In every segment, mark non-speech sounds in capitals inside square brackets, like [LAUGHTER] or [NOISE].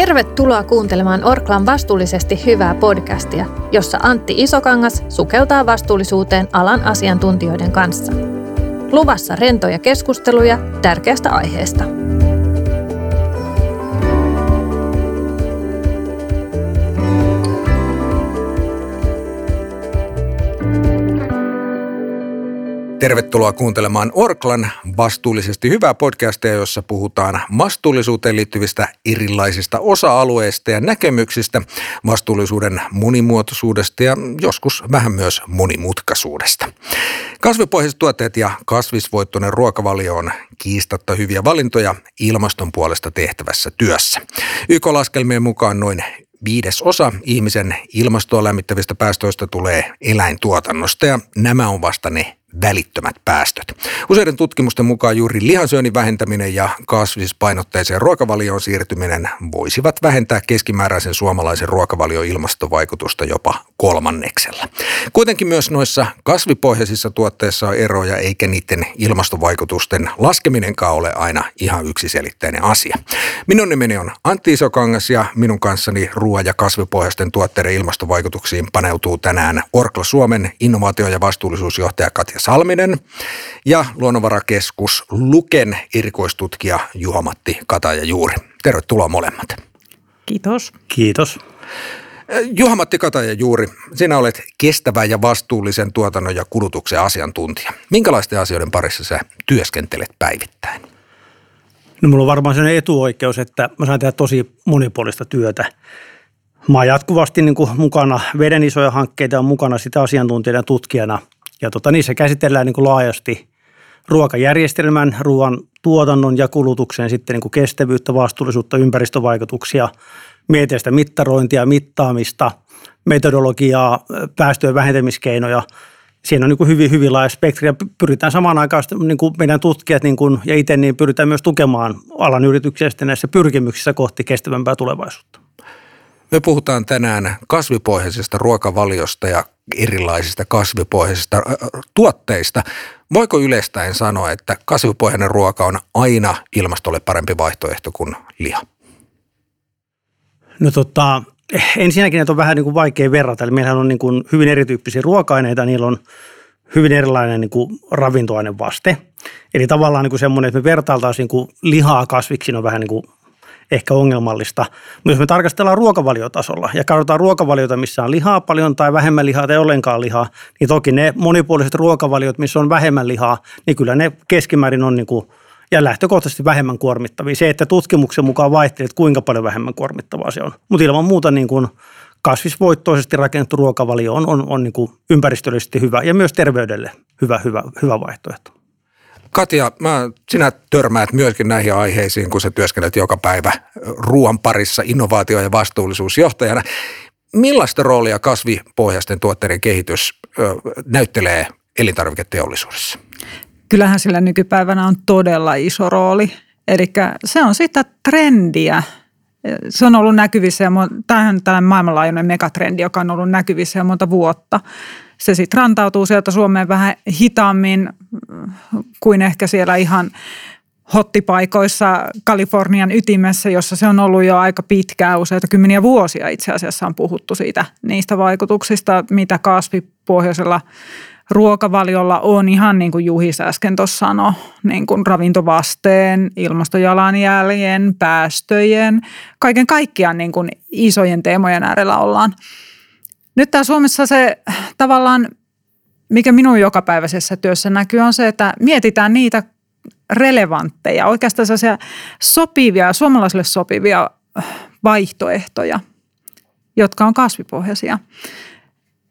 Tervetuloa kuuntelemaan Orklan vastuullisesti hyvää podcastia, jossa Antti Isokangas sukeltaa vastuullisuuteen alan asiantuntijoiden kanssa. Luvassa rentoja keskusteluja tärkeästä aiheesta. Tervetuloa kuuntelemaan Orklan vastuullisesti hyvää podcastia, jossa puhutaan vastuullisuuteen liittyvistä erilaisista osa-alueista ja näkemyksistä, vastuullisuuden monimuotoisuudesta ja joskus vähän myös monimutkaisuudesta. Kasvipohjaiset tuotteet ja kasvisvoittoinen ruokavalio on kiistatta hyviä valintoja ilmaston puolesta tehtävässä työssä. YK-laskelmien mukaan noin Viides osa ihmisen ilmastoa lämmittävistä päästöistä tulee eläintuotannosta ja nämä on vasta ne välittömät päästöt. Useiden tutkimusten mukaan juuri lihansyönnin vähentäminen ja kasvispainotteiseen ruokavalioon siirtyminen voisivat vähentää keskimääräisen suomalaisen ruokavalion ilmastovaikutusta jopa kolmanneksella. Kuitenkin myös noissa kasvipohjaisissa tuotteissa on eroja eikä niiden ilmastovaikutusten laskeminenkaan ole aina ihan yksiselitteinen asia. Minun nimeni on Antti Isokangas ja minun kanssani ruoan ja kasvipohjaisten tuotteiden ilmastovaikutuksiin paneutuu tänään Orkla Suomen innovaatio- ja vastuullisuusjohtaja Katja Salminen ja luonnonvarakeskus Luken erikoistutkija Juha-Matti Kataja Juuri. Tervetuloa molemmat. Kiitos. Kiitos. Juha-Matti Kataja Juuri, sinä olet kestävän ja vastuullisen tuotannon ja kulutuksen asiantuntija. Minkälaisten asioiden parissa sä työskentelet päivittäin? No mulla on varmaan sellainen etuoikeus, että mä saan tehdä tosi monipuolista työtä. Mä oon jatkuvasti niin kuin mukana, veden isoja hankkeita on mukana sitä asiantuntijana tutkijana – ja tota, niissä käsitellään niin kuin laajasti ruokajärjestelmän, ruoan tuotannon ja kulutuksen sitten niin kuin kestävyyttä, vastuullisuutta, ympäristövaikutuksia, mieteistä mittarointia, mittaamista, metodologiaa, päästöjen vähentämiskeinoja. Siinä on niin kuin hyvin, hyvin laaja spektri ja pyritään samaan aikaan niin kuin meidän tutkijat niin kuin, ja itse niin pyritään myös tukemaan alan yrityksiä näissä pyrkimyksissä kohti kestävämpää tulevaisuutta. Me puhutaan tänään kasvipohjaisesta ruokavaliosta ja erilaisista kasvipohjaisista tuotteista. Voiko yleistäen sanoa, että kasvipohjainen ruoka on aina ilmastolle parempi vaihtoehto kuin liha? No tota, ensinnäkin näitä on vähän niin kuin vaikea verrata. Eli meillähän on niin kuin hyvin erityyppisiä ruoka-aineita, niillä on hyvin erilainen niin kuin ravintoainevaste. Eli tavallaan niin kuin semmoinen, että me vertailtaisiin niin lihaa kasviksi, on vähän niin kuin ehkä ongelmallista. Jos me tarkastellaan ruokavaliotasolla ja katsotaan ruokavaliota, missä on lihaa paljon tai vähemmän lihaa tai ollenkaan lihaa, niin toki ne monipuoliset ruokavaliot, missä on vähemmän lihaa, niin kyllä ne keskimäärin on niin kuin ja lähtökohtaisesti vähemmän kuormittavia. Se, että tutkimuksen mukaan vaihtelee, että kuinka paljon vähemmän kuormittavaa se on. Mutta ilman muuta niin kuin kasvisvoittoisesti rakennettu ruokavalio on, on, on niin kuin ympäristöllisesti hyvä ja myös terveydelle hyvä, hyvä, hyvä vaihtoehto. Katja, mä, sinä törmäät myöskin näihin aiheisiin, kun sä työskennet joka päivä ruoan parissa innovaatio- ja vastuullisuusjohtajana. Millaista roolia kasvipohjaisten tuotteiden kehitys ö, näyttelee elintarviketeollisuudessa? Kyllähän sillä nykypäivänä on todella iso rooli. Eli se on sitä trendiä. Se on ollut näkyvissä ja tämähän on tällainen maailmanlaajuinen megatrendi, joka on ollut näkyvissä jo monta vuotta se sitten rantautuu sieltä Suomeen vähän hitaammin kuin ehkä siellä ihan hottipaikoissa Kalifornian ytimessä, jossa se on ollut jo aika pitkää, useita kymmeniä vuosia itse asiassa on puhuttu siitä niistä vaikutuksista, mitä kasvipohjaisella ruokavaliolla on ihan niin kuin Juhis äsken tuossa sanoi, niin kuin ravintovasteen, ilmastojalanjäljen, päästöjen, kaiken kaikkiaan niin kuin isojen teemojen äärellä ollaan. Nyt täällä Suomessa se tavallaan, mikä minun jokapäiväisessä työssä näkyy, on se, että mietitään niitä relevantteja, oikeastaan sellaisia sopivia, suomalaisille sopivia vaihtoehtoja, jotka on kasvipohjaisia.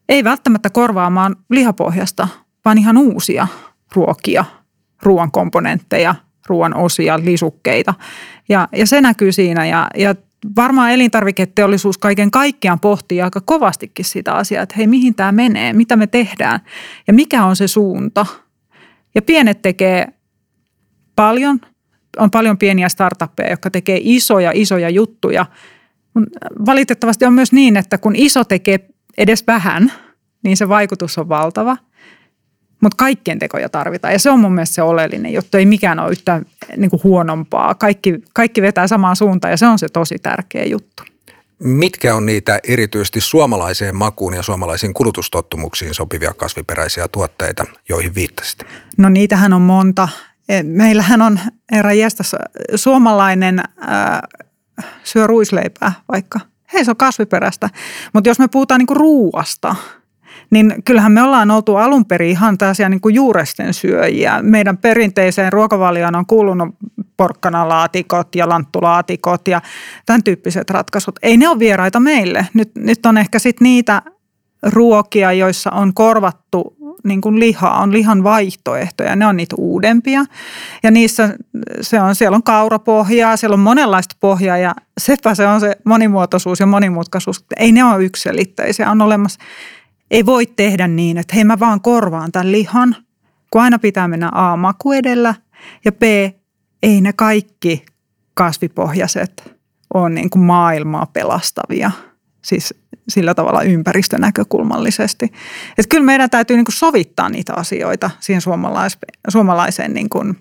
Ei välttämättä korvaamaan lihapohjasta, vaan ihan uusia ruokia, ruoan komponentteja, ruoan osia, lisukkeita. Ja, ja se näkyy siinä ja, ja varmaan elintarviketeollisuus kaiken kaikkiaan pohtii aika kovastikin sitä asiaa, että hei mihin tämä menee, mitä me tehdään ja mikä on se suunta. Ja pienet tekee paljon, on paljon pieniä startuppeja, jotka tekee isoja, isoja juttuja. Valitettavasti on myös niin, että kun iso tekee edes vähän, niin se vaikutus on valtava. Mutta kaikkien tekoja tarvitaan ja se on mun mielestä se oleellinen juttu. Ei mikään ole yhtään niin kuin huonompaa. Kaikki, kaikki vetää samaan suuntaan ja se on se tosi tärkeä juttu. Mitkä on niitä erityisesti suomalaiseen makuun ja suomalaisiin kulutustottumuksiin sopivia kasviperäisiä tuotteita, joihin viittasit? No niitähän on monta. E, meillähän on erä jästässä suomalainen ää, syö ruisleipää vaikka. Hei, se on kasviperäistä. Mutta jos me puhutaan niinku ruuasta, niin kyllähän me ollaan oltu alun perin ihan tällaisia niin kuin juuresten syöjiä. Meidän perinteiseen ruokavalioon on kuulunut porkkanalaatikot ja lanttulaatikot ja tämän tyyppiset ratkaisut. Ei ne ole vieraita meille. Nyt, nyt on ehkä sitten niitä ruokia, joissa on korvattu niin kuin lihaa, on lihan vaihtoehtoja, ne on niitä uudempia. Ja niissä se on, siellä on kaurapohjaa, siellä on monenlaista pohjaa ja sepä se on se monimuotoisuus ja monimutkaisuus. Ei ne ole yksilitteisiä, on olemassa. Ei voi tehdä niin, että hei mä vaan korvaan tämän lihan, kun aina pitää mennä A maku edellä ja B ei ne kaikki kasvipohjaiset ole niin kuin maailmaa pelastavia. Siis sillä tavalla ympäristönäkökulmallisesti. Että kyllä meidän täytyy niin kuin sovittaa niitä asioita siihen suomalais, suomalaiseen niin kuin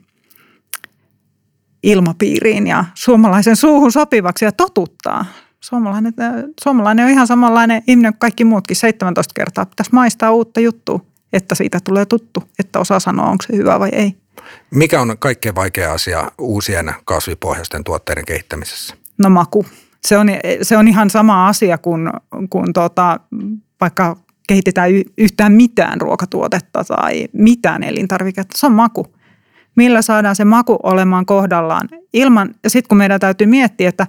ilmapiiriin ja suomalaisen suuhun sopivaksi ja totuttaa. Suomalainen, suomalainen on ihan samanlainen ihminen kuin kaikki muutkin. 17 kertaa pitäisi maistaa uutta juttua, että siitä tulee tuttu, että osaa sanoa, onko se hyvä vai ei. Mikä on kaikkein vaikea asia uusien kasvipohjaisten tuotteiden kehittämisessä? No maku. Se on, se on ihan sama asia kuin, kuin tuota, vaikka kehitetään yhtään mitään ruokatuotetta tai mitään elintarviketta. Se on maku. Millä saadaan se maku olemaan kohdallaan ilman, ja sitten kun meidän täytyy miettiä, että,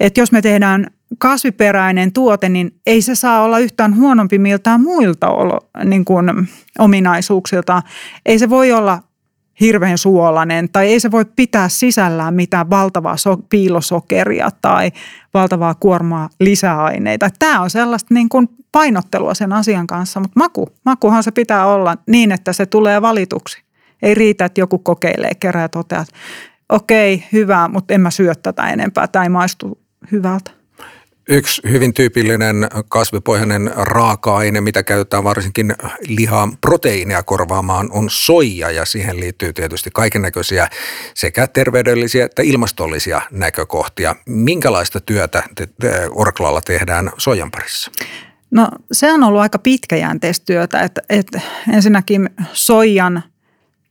että jos me tehdään kasviperäinen tuote, niin ei se saa olla yhtään huonompi miltään muilta olo, niin kuin ominaisuuksilta. Ei se voi olla hirveän suolainen tai ei se voi pitää sisällään mitään valtavaa so- piilosokeria tai valtavaa kuormaa lisäaineita. Tämä on sellaista niin kuin painottelua sen asian kanssa, mutta maku, makuhan se pitää olla niin, että se tulee valituksi. Ei riitä, että joku kokeilee kerran ja toteaa, okei, hyvä, mutta en mä syö tätä enempää, ei maistu hyvältä. Yksi hyvin tyypillinen kasvipohjainen raaka-aine, mitä käytetään varsinkin lihan proteiineja korvaamaan, on soija ja siihen liittyy tietysti kaiken näköisiä sekä terveydellisiä että ilmastollisia näkökohtia. Minkälaista työtä te, te Orklalla tehdään soijan parissa? No se on ollut aika pitkäjänteistä työtä, että, että ensinnäkin soijan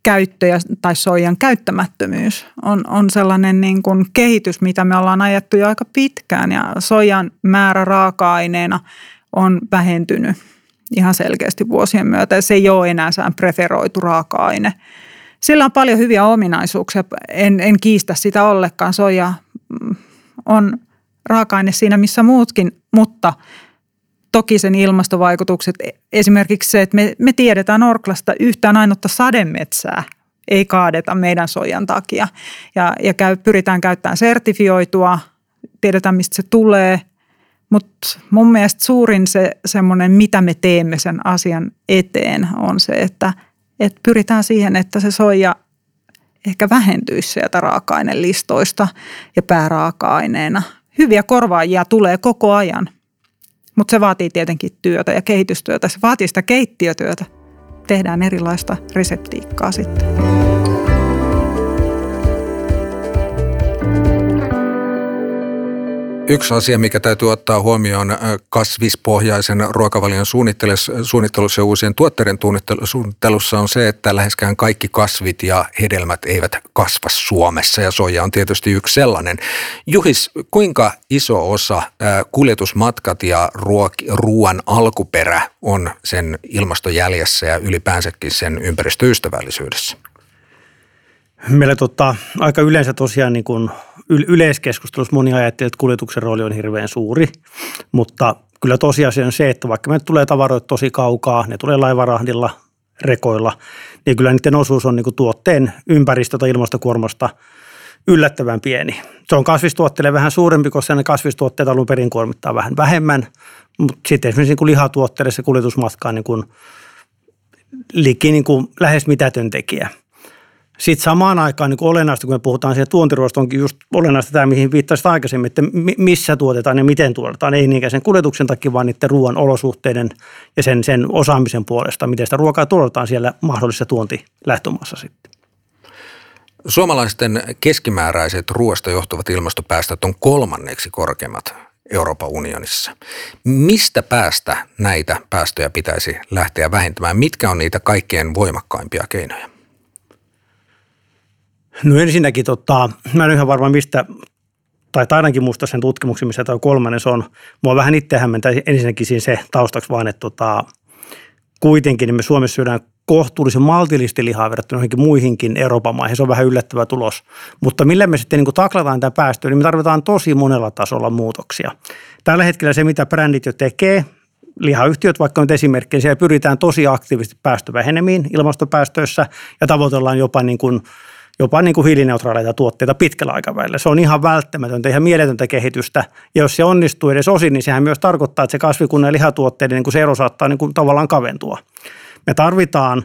käyttö ja, tai soijan käyttämättömyys on, on sellainen niin kuin kehitys, mitä me ollaan ajettu jo aika pitkään ja soijan määrä raaka-aineena on vähentynyt ihan selkeästi vuosien myötä ja se ei ole enää preferoitu raaka-aine. Sillä on paljon hyviä ominaisuuksia, en, en kiistä sitä ollenkaan. Soija mm, on raaka-aine siinä missä muutkin, mutta – toki sen ilmastovaikutukset, esimerkiksi se, että me, me tiedetään Orklasta yhtään ainutta sademetsää ei kaadeta meidän soijan takia. Ja, ja käy, pyritään käyttämään sertifioitua, tiedetään mistä se tulee, mutta mun mielestä suurin se semmoinen, mitä me teemme sen asian eteen, on se, että, että pyritään siihen, että se soija ehkä vähentyisi sieltä raaka-ainelistoista ja pääraaka-aineena. Hyviä korvaajia tulee koko ajan – mutta se vaatii tietenkin työtä ja kehitystyötä. Se vaatii sitä keittiötyötä. Tehdään erilaista reseptiikkaa sitten. Yksi asia, mikä täytyy ottaa huomioon kasvispohjaisen ruokavalion suunnittelussa ja uusien tuotteiden suunnittelussa on se, että läheskään kaikki kasvit ja hedelmät eivät kasva Suomessa ja soja on tietysti yksi sellainen. Juhis, kuinka iso osa kuljetusmatkat ja ruoan alkuperä on sen ilmastojäljessä ja ylipäänsäkin sen ympäristöystävällisyydessä? Meillä tota, aika yleensä tosiaan niin kuin yleiskeskustelussa moni ajattelee, että kuljetuksen rooli on hirveän suuri, mutta kyllä tosiasia on se, että vaikka me tulee tavaroita tosi kaukaa, ne tulee laivarahdilla, rekoilla, niin kyllä niiden osuus on niin kuin tuotteen ympäristö- tai ilmastokuormasta yllättävän pieni. Se on kasvistuotteille vähän suurempi, koska ne kasvistuotteet alun perin kuormittaa vähän vähemmän, mutta sitten esimerkiksi niin kuin lihatuotteille se kuljetusmatka on niin kuin liki niin kuin lähes mitätön tekijä – Sitten samaan aikaan niin olennaista, kun me puhutaan siitä tuontiruoasta, onkin just olennaista tämä, mihin viittasit aikaisemmin, että missä tuotetaan ja miten tuotetaan. Ei niinkään sen kuljetuksen takia, vaan niiden ruoan olosuhteiden ja sen, sen osaamisen puolesta, miten sitä ruokaa tuotetaan siellä mahdollisessa tuontilähtömaassa sitten. Suomalaisten keskimääräiset ruoasta johtuvat ilmastopäästöt on kolmanneksi korkeimmat Euroopan unionissa. Mistä päästä näitä päästöjä pitäisi lähteä vähentämään? Mitkä on niitä kaikkein voimakkaimpia keinoja? No ensinnäkin, tota, mä en ihan varma mistä, tai ainakin muista sen tutkimuksen, missä tämä kolmannen on. Mua vähän itse hämmentää ensinnäkin siinä se taustaksi vaan, että tota, kuitenkin niin me Suomessa syödään kohtuullisen maltillisesti lihaa verrattuna johonkin muihinkin Euroopan maihin. Se on vähän yllättävä tulos. Mutta millä me sitten niin taklataan tämä päästöä, niin me tarvitaan tosi monella tasolla muutoksia. Tällä hetkellä se, mitä brändit jo tekee, lihayhtiöt vaikka nyt esimerkkinä, siellä pyritään tosi aktiivisesti päästövähenemiin ilmastopäästöissä ja tavoitellaan jopa niin kuin jopa niin kuin hiilineutraaleita tuotteita pitkällä aikavälillä. Se on ihan välttämätöntä, ihan mieletöntä kehitystä. Ja jos se onnistuu edes osin, niin sehän myös tarkoittaa, että se kasvikunnan ja lihatuotteiden niin kuin se ero saattaa niin kuin tavallaan kaventua. Me tarvitaan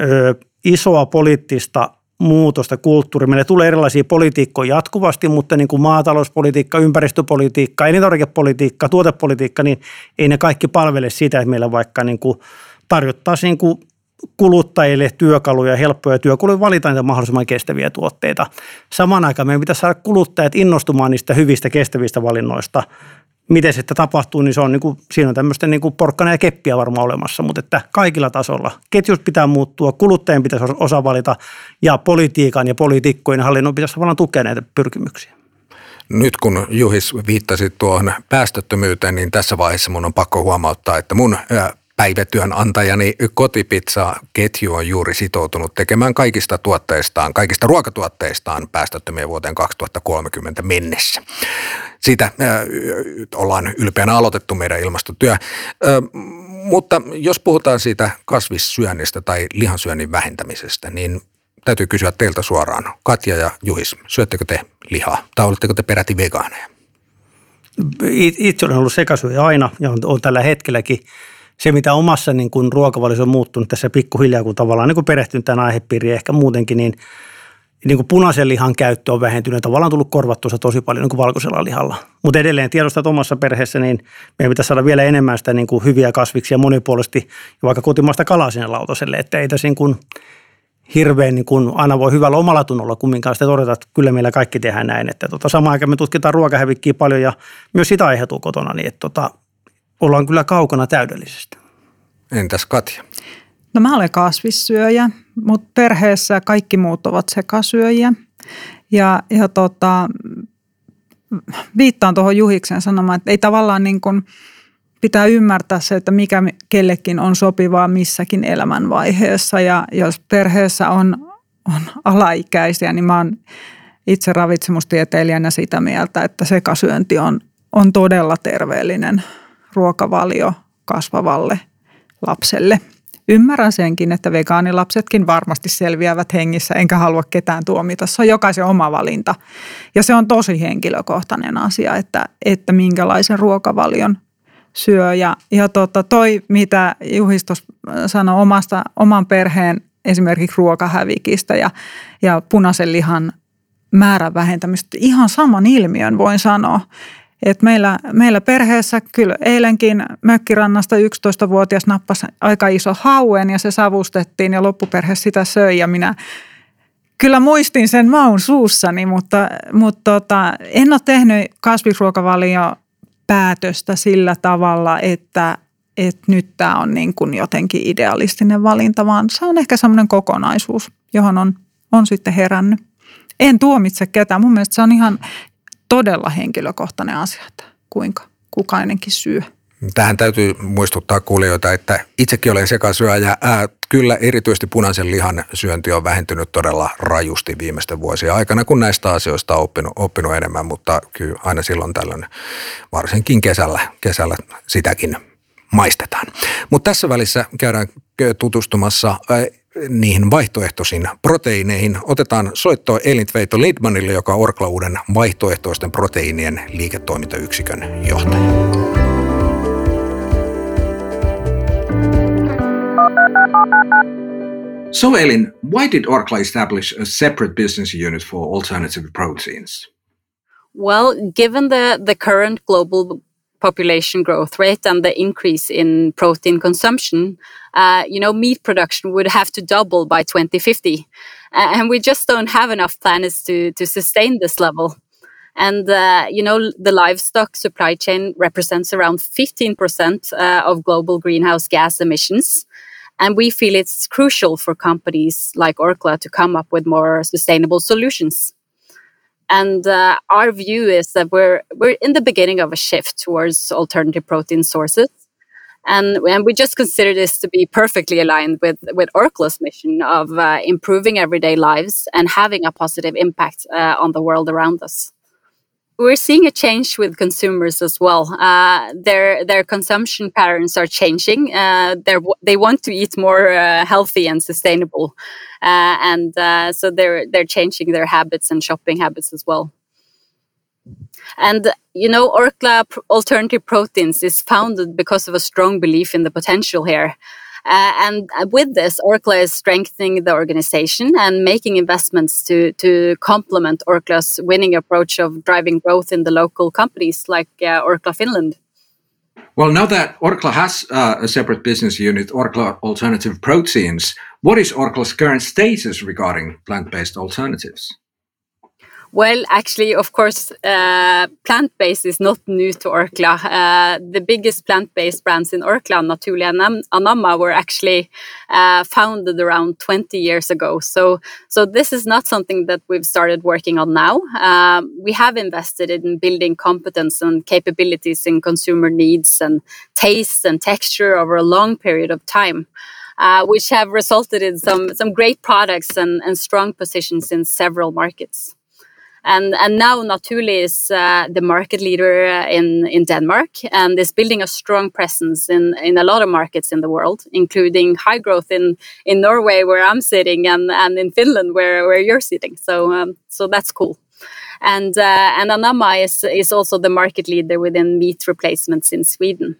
ö, isoa poliittista muutosta kulttuuri. Meille tulee erilaisia politiikkoja jatkuvasti, mutta niin kuin maatalouspolitiikka, ympäristöpolitiikka, elintarvikepolitiikka, tuotepolitiikka, niin ei ne kaikki palvele sitä, että meillä vaikka niin kuin tarjottaisiin niin kuin kuluttajille työkaluja, helppoja työkaluja valita niitä mahdollisimman kestäviä tuotteita. Samaan aikaan meidän pitäisi saada kuluttajat innostumaan niistä hyvistä kestävistä valinnoista. Miten se tapahtuu, niin, se on niin kuin, siinä on tämmöistä niin kuin porkkana ja keppiä varmaan olemassa, mutta että kaikilla tasolla. Ketjus pitää muuttua, kuluttajien pitäisi osa valita ja politiikan ja poliitikkojen hallinnon pitäisi tavallaan tukea näitä pyrkimyksiä. Nyt kun Juhis viittasi tuohon päästöttömyyteen, niin tässä vaiheessa mun on pakko huomauttaa, että mun päivätyönantajani kotipizza-ketju on juuri sitoutunut tekemään kaikista tuotteistaan, kaikista ruokatuotteistaan päästöttömiä vuoteen 2030 mennessä. Siitä äh, ollaan ylpeänä aloitettu meidän ilmastotyö. Äh, mutta jos puhutaan siitä kasvissyönnistä tai lihansyönnin vähentämisestä, niin täytyy kysyä teiltä suoraan. Katja ja Juhis, syöttekö te lihaa tai oletteko te peräti vegaaneja? Itse olen ollut sekasyöjä aina ja on, on tällä hetkelläkin – se, mitä omassa niin kuin ruokavaliossa on muuttunut tässä pikkuhiljaa, kun tavallaan niin kuin perehtynyt tämän aihepiiriin ehkä muutenkin, niin, niin kuin punaisen lihan käyttö on vähentynyt. Tavallaan tullut korvattua tosi paljon niin kuin valkoisella lihalla. Mutta edelleen tiedostat omassa perheessä, niin meidän pitäisi saada vielä enemmän sitä niin kuin hyviä kasviksia monipuolisesti ja vaikka kotimaista kalaa sinne lautaselle. Että ei tässä niin kuin hirveän niin kuin aina voi hyvällä omalla tunnolla kumminkaan sitä todeta, että kyllä meillä kaikki tehdään näin. Että tota, samaan aikaan me tutkitaan ruokahävikkiä paljon ja myös sitä aiheutuu kotona, niin että tota, ollaan kyllä kaukana täydellisestä. Entäs Katja? No mä olen kasvissyöjä, mutta perheessä kaikki muut ovat sekasyöjiä. Ja, ja tota, viittaan tuohon Juhiksen sanomaan, että ei tavallaan niin kuin pitää ymmärtää se, että mikä kellekin on sopivaa missäkin elämänvaiheessa. Ja jos perheessä on, on alaikäisiä, niin mä oon itse ravitsemustieteilijänä sitä mieltä, että sekasyönti on, on todella terveellinen – ruokavalio kasvavalle lapselle. Ymmärrän senkin, että vegaanilapsetkin varmasti selviävät hengissä, enkä halua ketään tuomita. Se on jokaisen oma valinta. Ja se on tosi henkilökohtainen asia, että, että minkälaisen ruokavalion syö. Ja, ja tota, toi, mitä Juhistos sanoi omasta, oman perheen esimerkiksi ruokahävikistä ja, ja punaisen lihan määrän vähentämistä, ihan saman ilmiön voin sanoa. Et meillä, meillä perheessä kyllä eilenkin mökkirannasta 11-vuotias nappasi aika iso hauen ja se savustettiin ja loppuperhe sitä söi ja minä kyllä muistin sen maun suussani, mutta, mutta tota, en ole tehnyt kasvisruokavalio päätöstä sillä tavalla, että, että nyt tämä on niin kuin jotenkin idealistinen valinta, vaan se on ehkä semmoinen kokonaisuus, johon on, on sitten herännyt. En tuomitse ketään. Mun mielestä se on ihan todella henkilökohtainen asia, että kuinka kukainenkin syö. Tähän täytyy muistuttaa kuulijoita, että itsekin olen sekasyöjä. Ää, kyllä erityisesti punaisen lihan syönti on vähentynyt todella rajusti viimeisten vuosien aikana, kun näistä asioista on oppinut, oppinut enemmän, mutta kyllä aina silloin tällöin, varsinkin kesällä, kesällä sitäkin maistetaan. Mutta tässä välissä käydään tutustumassa niihin vaihtoehtoisiin proteiineihin. Otetaan soittoa Elintveito Lindmanille, joka on Orkla Uuden vaihtoehtoisten proteiinien liiketoimintayksikön johtaja. So, Elin, why did Orkla establish a separate business unit for alternative proteins? Well, given the, the current global population growth rate and the increase in protein consumption, uh, you know, meat production would have to double by 2050. And we just don't have enough planets to, to sustain this level. And, uh, you know, the livestock supply chain represents around 15% uh, of global greenhouse gas emissions. And we feel it's crucial for companies like Orkla to come up with more sustainable solutions. And uh, our view is that we're we're in the beginning of a shift towards alternative protein sources, and, and we just consider this to be perfectly aligned with with Orkla's mission of uh, improving everyday lives and having a positive impact uh, on the world around us we're seeing a change with consumers as well. Uh, their their consumption patterns are changing. Uh, they want to eat more uh, healthy and sustainable, uh, and uh, so they're they're changing their habits and shopping habits as well. And you know, Orkla Alternative Proteins is founded because of a strong belief in the potential here. Uh, and uh, with this, Orkla is strengthening the organization and making investments to, to complement Orkla's winning approach of driving growth in the local companies like uh, Orkla Finland. Well, now that Orkla has uh, a separate business unit, Orkla Alternative Proteins, what is Orkla's current status regarding plant based alternatives? Well, actually, of course, uh, plant-based is not new to Orkla. Uh, the biggest plant-based brands in Orkla, Naturli' and Anamma, were actually uh, founded around 20 years ago. So, so this is not something that we've started working on now. Um, we have invested in building competence and capabilities in consumer needs and taste and texture over a long period of time. Uh, which have resulted in some some great products and, and strong positions in several markets. And, and now Naturli' is uh, the market leader uh, in, in Denmark and is building a strong presence in, in a lot of markets in the world, including high growth in, in Norway, where I'm sitting, and, and in Finland, where, where you're sitting. So, um, so that's cool. And, uh, and Anamma is, is also the market leader within meat replacements in Sweden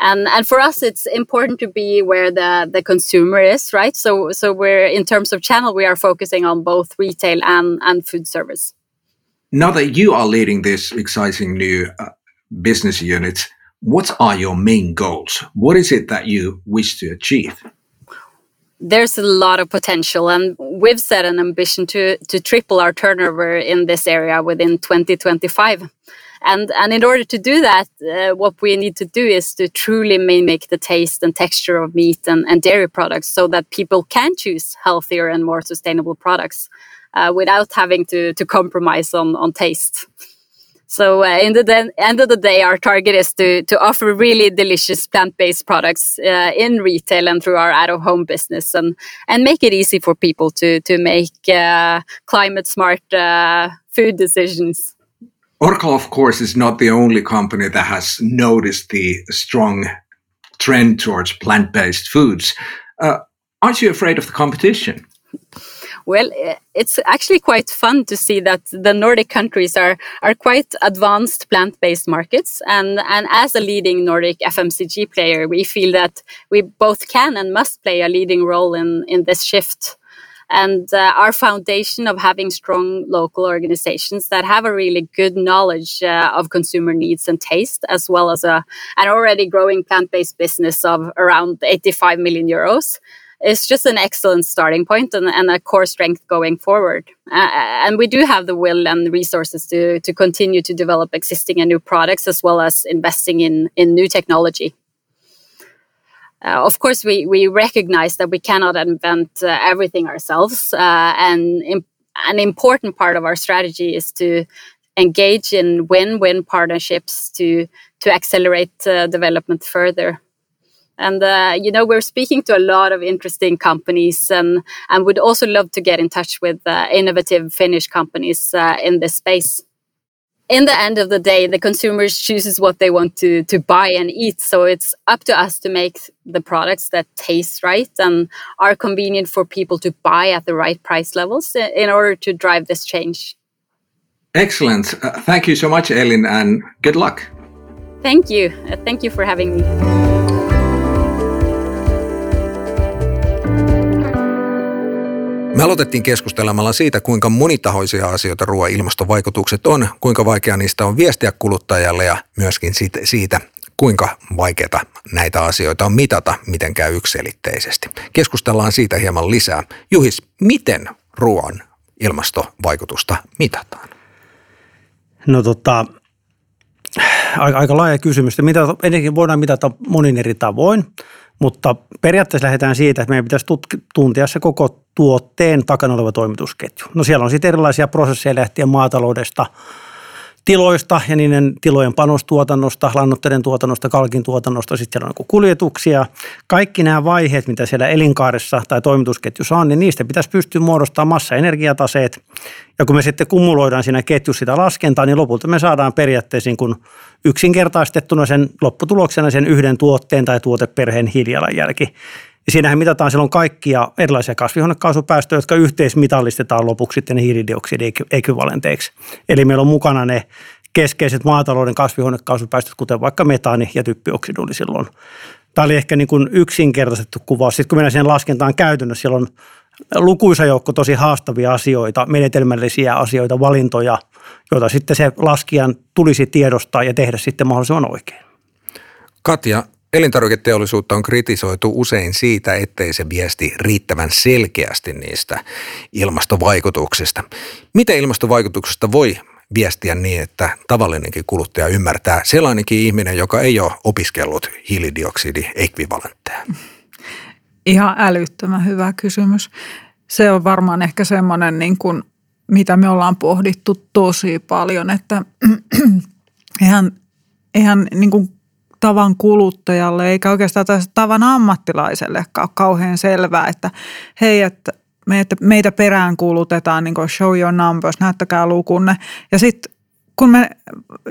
and and for us it's important to be where the the consumer is right? So so we're in terms of channel we are focusing on both retail and and food service. Now that you are leading this exciting new uh, business unit what are your main goals? What is it that you wish to achieve there's a lot of potential and we've set an ambition to to triple our turnover in this area within 2025 and and in order to do that, uh, what we need to do is to truly mimic the taste and texture of meat and, and dairy products, so that people can choose healthier and more sustainable products uh, without having to to compromise on on taste. So uh, in the end of the day, our target is to to offer really delicious plant-based products uh, in retail and through our out-of-home business, and and make it easy for people to to make uh, climate-smart uh, food decisions. Orkla, of course, is not the only company that has noticed the strong trend towards plant based foods. Uh, aren't you afraid of the competition? Well, it's actually quite fun to see that the Nordic countries are are quite advanced plant-based markets, and and as a leading Nordic FMCG player, we feel that we both can and must play a leading role in in this shift and uh, our foundation of having strong local organizations that have a really good knowledge uh, of consumer needs and taste, as well as a, an already growing plant based business of around 85 million euros. It's just an excellent starting point and, and a core strength going forward. Uh, and we do have the will and resources to, to continue to develop existing and new products, as well as investing in, in new technology. Uh, of course, we, we recognize that we cannot invent uh, everything ourselves. Uh, and an important part of our strategy is to engage in win-win partnerships to to accelerate uh, development further. And uh, you know, we're speaking to a lot of interesting companies, and and would also love to get in touch with uh, innovative Finnish companies in this space in the end of the day, the consumers chooses what they want to to buy and eat. So it's up to us to make the products that taste right and are convenient for people to buy at the right price levels in order to drive this change. Excellent. Uh, thank you so much, Elin, and good luck. Thank you. Uh, thank you for having me. Me aloitettiin keskustelemalla siitä, kuinka monitahoisia asioita ruoan ilmastovaikutukset on, kuinka vaikea niistä on viestiä kuluttajalle ja myöskin siitä, kuinka vaikeita näitä asioita on mitata mitenkään yksilitteisesti. Keskustellaan siitä hieman lisää. Juhis, miten ruoan ilmastovaikutusta mitataan? No tota, aika, aika laaja kysymys. Mitä, ennenkin voidaan mitata monin eri tavoin, mutta periaatteessa lähdetään siitä, että meidän pitäisi tuntia se koko tuotteen takana oleva toimitusketju. No siellä on sitten erilaisia prosesseja lähtien maataloudesta – tiloista ja niiden tilojen panostuotannosta, lannoitteiden tuotannosta, kalkin tuotannosta, sitten siellä on kuljetuksia. Kaikki nämä vaiheet, mitä siellä elinkaaressa tai toimitusketjussa on, niin niistä pitäisi pystyä muodostamaan massa-energiataseet. Ja kun me sitten kumuloidaan siinä ketjussa sitä laskentaa, niin lopulta me saadaan periaatteessa niin kuin yksinkertaistettuna sen lopputuloksena sen yhden tuotteen tai tuoteperheen hiilijalanjälki. Ja siinähän mitataan silloin kaikkia erilaisia kasvihuonekaasupäästöjä, jotka yhteismitallistetaan lopuksi sitten hiilidioksidiekvivalenteiksi. Eli meillä on mukana ne keskeiset maatalouden kasvihuonekaasupäästöt, kuten vaikka metaani ja typpioksiduli silloin. Tämä oli ehkä niin kuin yksinkertaistettu kuva. Sitten kun mennään siihen laskentaan käytännössä, siellä on lukuisa joukko tosi haastavia asioita, menetelmällisiä asioita, valintoja, joita sitten se laskijan tulisi tiedostaa ja tehdä sitten mahdollisimman oikein. Katja, Elintarviketeollisuutta on kritisoitu usein siitä, ettei se viesti riittävän selkeästi niistä ilmastovaikutuksista. Miten ilmastovaikutuksista voi viestiä niin, että tavallinenkin kuluttaja ymmärtää sellainenkin ihminen, joka ei ole opiskellut hiilidioksidiekvivalentteja? Ihan älyttömän hyvä kysymys. Se on varmaan ehkä semmoinen, niin kuin, mitä me ollaan pohdittu tosi paljon, että [CLEARS THROAT] ihan, ihan niin kuin tavan kuluttajalle eikä oikeastaan tavan ammattilaisellekaan ole kauhean selvää, että hei, että meitä, meitä perään kuulutetaan niin kuin show your numbers, näyttäkää lukunne. Ja sitten kun me,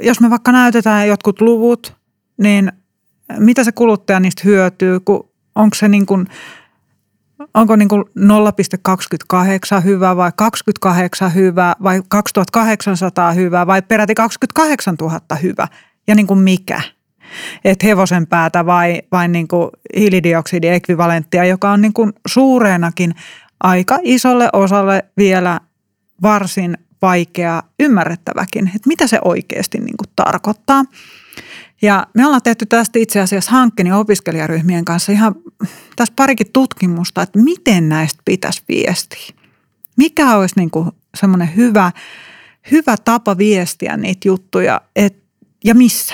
jos me vaikka näytetään jotkut luvut, niin mitä se kuluttaja niistä hyötyy, kun onko se niin kuin, onko niin kuin 0,28 hyvä vai 28 hyvä vai 2800 hyvä vai peräti 28 000 hyvä ja niin kuin mikä – että hevosen päätä vai, vai niin kuin hiilidioksidiekvivalenttia, joka on niin kuin suureenakin aika isolle osalle vielä varsin vaikea ymmärrettäväkin, että mitä se oikeasti niin kuin tarkoittaa. Ja me ollaan tehty tästä itse asiassa hankkeen opiskelijaryhmien kanssa ihan tässä parikin tutkimusta, että miten näistä pitäisi viestiä. Mikä olisi niin kuin semmoinen hyvä, hyvä tapa viestiä niitä juttuja et, ja missä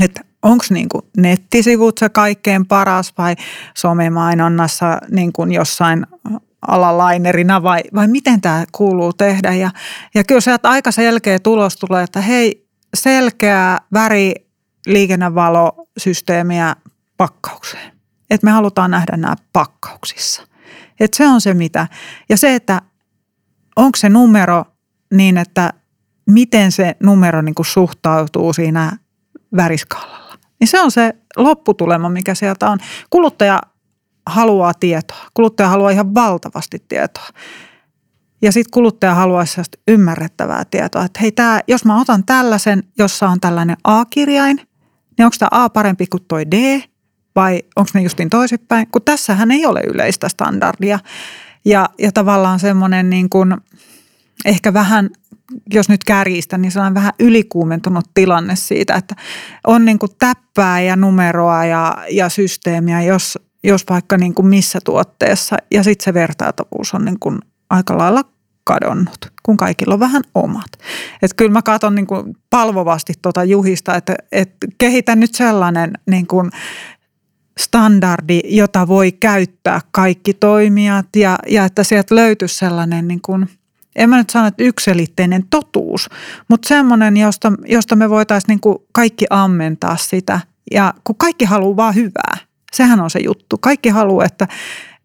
että onko niinku nettisivut se kaikkein paras vai somemainonnassa niin kuin jossain alalainerina vai, vai miten tämä kuuluu tehdä. Ja, ja kyllä sieltä aika selkeä tulos tulee, että hei, selkeää väri liikennevalosysteemiä pakkaukseen. Että me halutaan nähdä nämä pakkauksissa. Että se on se mitä. Ja se, että onko se numero niin, että miten se numero niin kuin suhtautuu siinä väriskaalalla. Niin se on se lopputulema, mikä sieltä on. Kuluttaja haluaa tietoa. Kuluttaja haluaa ihan valtavasti tietoa. Ja sitten kuluttaja haluaisi ymmärrettävää tietoa, että hei, tää, jos mä otan tällaisen, jossa on tällainen A-kirjain, niin onko tämä A parempi kuin toi D vai onko ne justiin toisinpäin? Kun tässähän ei ole yleistä standardia. Ja, ja tavallaan semmoinen niin kuin ehkä vähän jos nyt kärjistä, niin se on vähän ylikuumentunut tilanne siitä, että on niin kuin täppää ja numeroa ja, ja systeemiä, jos, jos vaikka niin kuin missä tuotteessa ja sitten se vertailtavuus on niin kuin aika lailla kadonnut, kun kaikilla on vähän omat. Että kyllä mä katson niin kuin palvovasti tuota Juhista, että, että kehitä nyt sellainen niin kuin standardi, jota voi käyttää kaikki toimijat ja, ja että sieltä löytyisi sellainen niin kuin – en mä nyt sano, että yksilitteinen totuus, mutta semmoinen, josta, josta me voitaisiin niin kuin kaikki ammentaa sitä. Ja kun kaikki haluaa vaan hyvää, sehän on se juttu. Kaikki haluaa, että,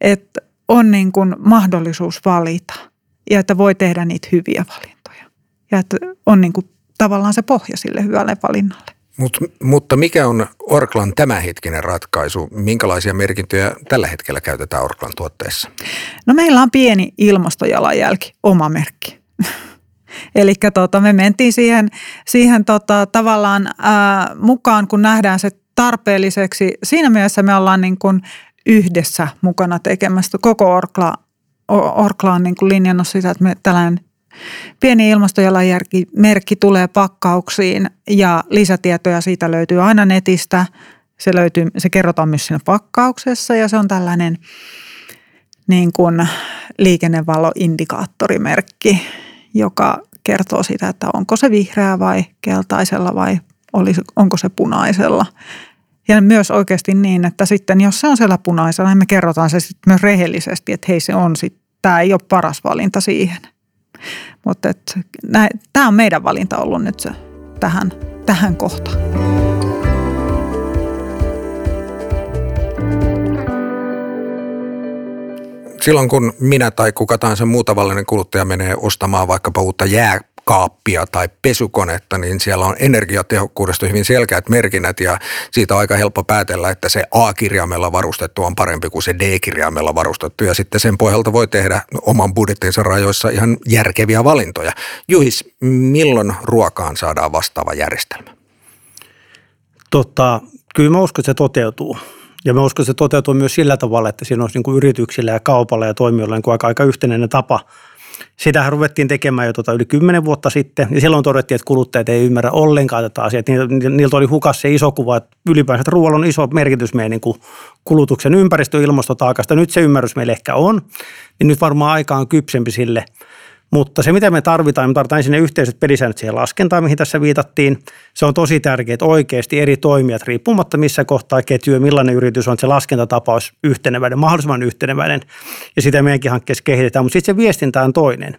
että on niin kuin mahdollisuus valita ja että voi tehdä niitä hyviä valintoja. Ja että on niin kuin tavallaan se pohja sille hyvälle valinnalle. Mut, mutta mikä on Orklan tämänhetkinen ratkaisu? Minkälaisia merkintöjä tällä hetkellä käytetään Orklan tuotteissa? No meillä on pieni ilmastojalanjälki, oma merkki. [LAUGHS] Eli tota, me mentiin siihen, siihen tota, tavallaan ää, mukaan, kun nähdään se tarpeelliseksi. Siinä mielessä me ollaan niin kuin yhdessä mukana tekemässä koko Orkla Orkla on niin kuin linjannut sitä, että me tällainen pieni ilmastojalanjälki tulee pakkauksiin ja lisätietoja siitä löytyy aina netistä. Se, löytyy, se kerrotaan myös siinä pakkauksessa ja se on tällainen niin kuin liikennevaloindikaattorimerkki, joka kertoo sitä, että onko se vihreä vai keltaisella vai olisi, onko se punaisella. Ja myös oikeasti niin, että sitten jos se on siellä punaisella, niin me kerrotaan se sitten myös rehellisesti, että hei se on sitten, tämä ei ole paras valinta siihen. Mutta tämä on meidän valinta ollut nyt se tähän, tähän kohtaan. Silloin kun minä tai kuka tahansa muu tavallinen kuluttaja menee ostamaan vaikkapa uutta jää kaappia tai pesukonetta, niin siellä on energiatehokkuudesta hyvin selkeät merkinnät ja siitä on aika helppo päätellä, että se A-kirjaimella varustettu on parempi kuin se D-kirjaimella varustettu ja sitten sen pohjalta voi tehdä oman budjettinsa rajoissa ihan järkeviä valintoja. Juhis, milloin ruokaan saadaan vastaava järjestelmä? Tota, kyllä mä uskon, että se toteutuu. Ja mä uskon, että se toteutuu myös sillä tavalla, että siinä olisi niin kuin yrityksillä ja kaupalla ja toimijoilla niin kuin aika, aika yhtenäinen tapa – Sitähän ruvettiin tekemään jo tota yli kymmenen vuotta sitten, ja silloin todettiin, että kuluttajat ei ymmärrä ollenkaan tätä asiaa. Niiltä oli hukas se iso kuva, että ylipäänsä että ruoalla on iso merkitys meidän niin kuin kulutuksen ympäristö- ja ilmastotaakasta. Nyt se ymmärrys meillä ehkä on, niin nyt varmaan aika on kypsempi sille – mutta se, mitä me tarvitaan, me tarvitaan sinne yhteiset pelisäännöt siihen laskentaan, mihin tässä viitattiin. Se on tosi tärkeää, että oikeasti eri toimijat, riippumatta missä kohtaa ketju millainen yritys on, että se laskentatapaus yhteneväinen, mahdollisimman yhteneväinen. Ja sitä meidänkin hankkeessa kehitetään, mutta sitten se viestintä on toinen.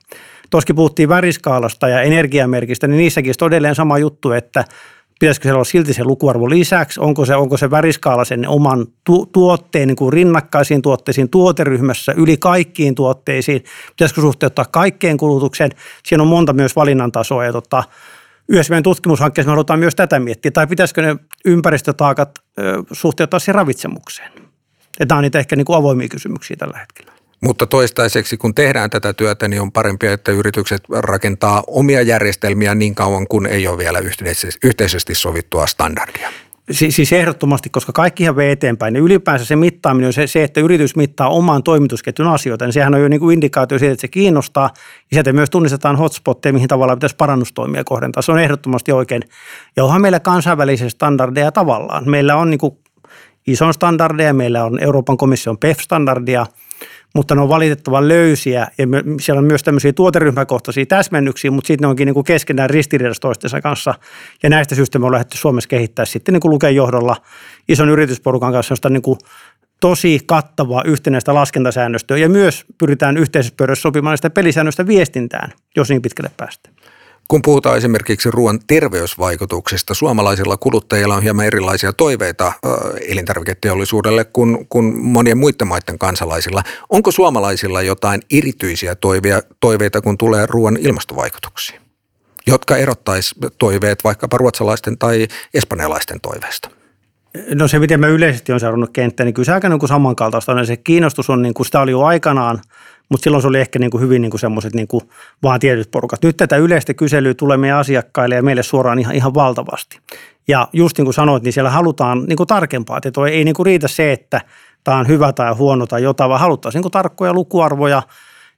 Tuoskin puhuttiin väriskaalasta ja energiamerkistä, niin niissäkin on edelleen sama juttu, että – pitäisikö se olla silti se lukuarvo lisäksi, onko se, onko se väriskaala sen oman tu- tuotteen niin kuin rinnakkaisiin tuotteisiin tuoteryhmässä yli kaikkiin tuotteisiin, pitäisikö suhteuttaa kaikkeen kulutukseen, siinä on monta myös valinnan tasoa ja tota, yhdessä meidän tutkimushankkeessa me halutaan myös tätä miettiä, tai pitäisikö ne ympäristötaakat ö, suhteuttaa siihen ravitsemukseen. Ja tämä on niitä ehkä niin kuin avoimia kysymyksiä tällä hetkellä. Mutta toistaiseksi, kun tehdään tätä työtä, niin on parempi, että yritykset rakentaa omia järjestelmiä niin kauan, kun ei ole vielä yhteisesti sovittua standardia. Siis ehdottomasti, koska kaikkihan vee eteenpäin. Ja ylipäänsä se mittaaminen on se, se, että yritys mittaa oman toimitusketjun asioita. Niin sehän on jo niin kuin indikaatio siitä, että se kiinnostaa. Ja sieltä myös tunnistetaan hotspotteja, mihin tavalla pitäisi parannustoimia kohdentaa. Se on ehdottomasti oikein. Ja onhan meillä kansainvälisiä standardeja tavallaan. Meillä on niin kuin ison standardeja, meillä on Euroopan komission PEF-standardia – mutta ne on valitettavan löysiä ja siellä on myös tämmöisiä tuoteryhmäkohtaisia täsmennyksiä, mutta sitten ne onkin niin kuin keskenään ristiriidassa toistensa kanssa. Ja näistä syystä me on lähdetty Suomessa kehittää sitten niin kuin johdolla ison yritysporukan kanssa, josta niin kuin tosi kattavaa yhtenäistä laskentasäännöstöä ja myös pyritään yhteisessä pöydässä sopimaan sitä pelisäännöstä viestintään, jos niin pitkälle päästään. Kun puhutaan esimerkiksi ruoan terveysvaikutuksista, suomalaisilla kuluttajilla on hieman erilaisia toiveita elintarviketeollisuudelle kuin, kuin monien muiden maiden kansalaisilla. Onko suomalaisilla jotain erityisiä toiveita, toiveita kun tulee ruoan ilmastovaikutuksiin, jotka erottaisi toiveet vaikkapa ruotsalaisten tai espanjalaisten toiveista? No se, miten mä yleisesti on seurannut kenttää, niin kyllä se aika niin kuin samankaltaista Se kiinnostus on, niin kuin sitä oli jo aikanaan – mutta silloin se oli ehkä niin kuin hyvin niin kuin semmoiset niin kuin vaan tietyt porukat. Nyt tätä yleistä kyselyä tulee meidän asiakkaille ja meille suoraan ihan, ihan valtavasti. Ja just niin kuin sanoit, niin siellä halutaan niin kuin tarkempaa. Että ei niin kuin riitä se, että tämä on hyvä tai huono tai jotain, vaan haluttaisiin niin kuin tarkkoja lukuarvoja.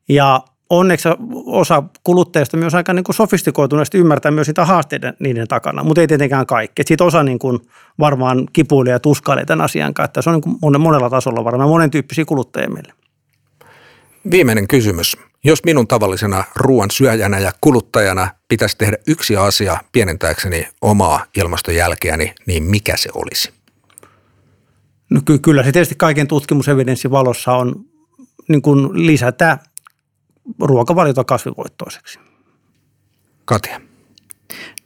Ja onneksi osa kuluttajista myös aika niin kuin sofistikoituneesti ymmärtää myös sitä haasteiden niiden takana, mutta ei tietenkään kaikki. Siitä osa niin kuin varmaan kipuilee ja tuskailee tämän asian kanssa, se on niin kuin monella tasolla varmaan monen tyyppisiä kuluttajia meille. Viimeinen kysymys. Jos minun tavallisena ruoan syöjänä ja kuluttajana pitäisi tehdä yksi asia pienentääkseni omaa ilmastojälkeäni, niin mikä se olisi? No ky- kyllä se tietysti kaiken tutkimusevidenssin valossa on niin kuin lisätä ruokavaliota kasvivoittoiseksi. Katja.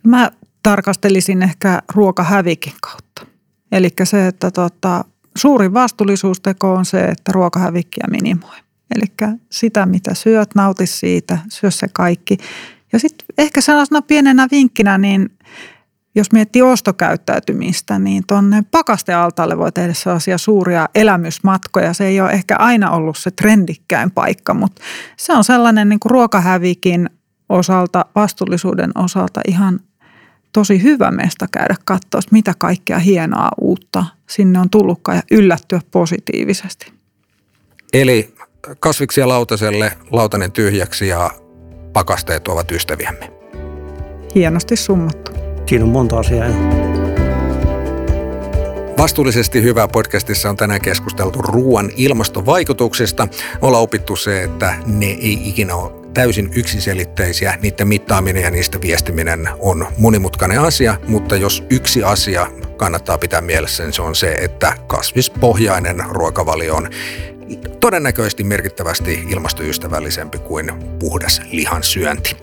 Mä tarkastelisin ehkä ruokahävikin kautta. Eli se, että tota, suurin vastuullisuusteko on se, että ruokahävikkiä minimoi. Eli sitä, mitä syöt, nauti siitä, syö se kaikki. Ja sitten ehkä sellaisena pienenä vinkkinä, niin jos miettii ostokäyttäytymistä, niin tuonne pakastealtaalle voi tehdä sellaisia suuria elämysmatkoja. Se ei ole ehkä aina ollut se trendikkäin paikka, mutta se on sellainen niin kuin ruokahävikin osalta, vastuullisuuden osalta ihan tosi hyvä mesta käydä katsoa, mitä kaikkea hienoa uutta sinne on tullutkaan ja yllättyä positiivisesti. Eli kasviksia lautaselle, lautanen tyhjäksi ja pakasteet ovat ystäviämme. Hienosti summattu. Siinä on monta asiaa. Vastuullisesti hyvää podcastissa on tänään keskusteltu ruoan ilmastovaikutuksista. Ollaan opittu se, että ne ei ikinä ole täysin yksiselitteisiä. Niiden mittaaminen ja niistä viestiminen on monimutkainen asia, mutta jos yksi asia kannattaa pitää mielessä, niin se on se, että kasvispohjainen ruokavalio on todennäköisesti merkittävästi ilmastoystävällisempi kuin puhdas lihan syönti.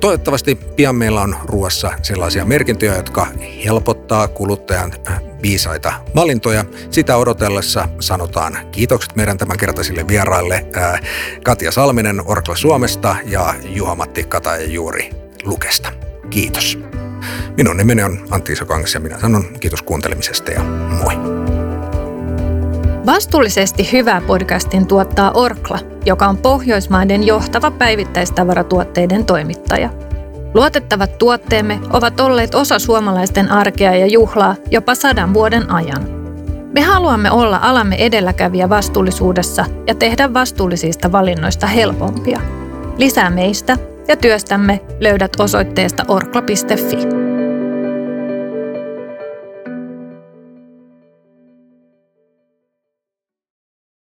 Toivottavasti pian meillä on ruoassa sellaisia merkintöjä, jotka helpottaa kuluttajan viisaita valintoja. Sitä odotellessa sanotaan kiitokset meidän tämänkertaisille vieraille Katja Salminen Orkla Suomesta ja Juha-Matti Kataja Juuri Lukesta. Kiitos. Minun nimeni on Antti Isokangas ja minä sanon kiitos kuuntelemisesta ja moi. Vastuullisesti hyvää podcastin tuottaa Orkla, joka on Pohjoismaiden johtava päivittäistavaratuotteiden toimittaja. Luotettavat tuotteemme ovat olleet osa suomalaisten arkea ja juhlaa jopa sadan vuoden ajan. Me haluamme olla alamme edelläkävijä vastuullisuudessa ja tehdä vastuullisista valinnoista helpompia. Lisää meistä ja työstämme löydät osoitteesta orkla.fi.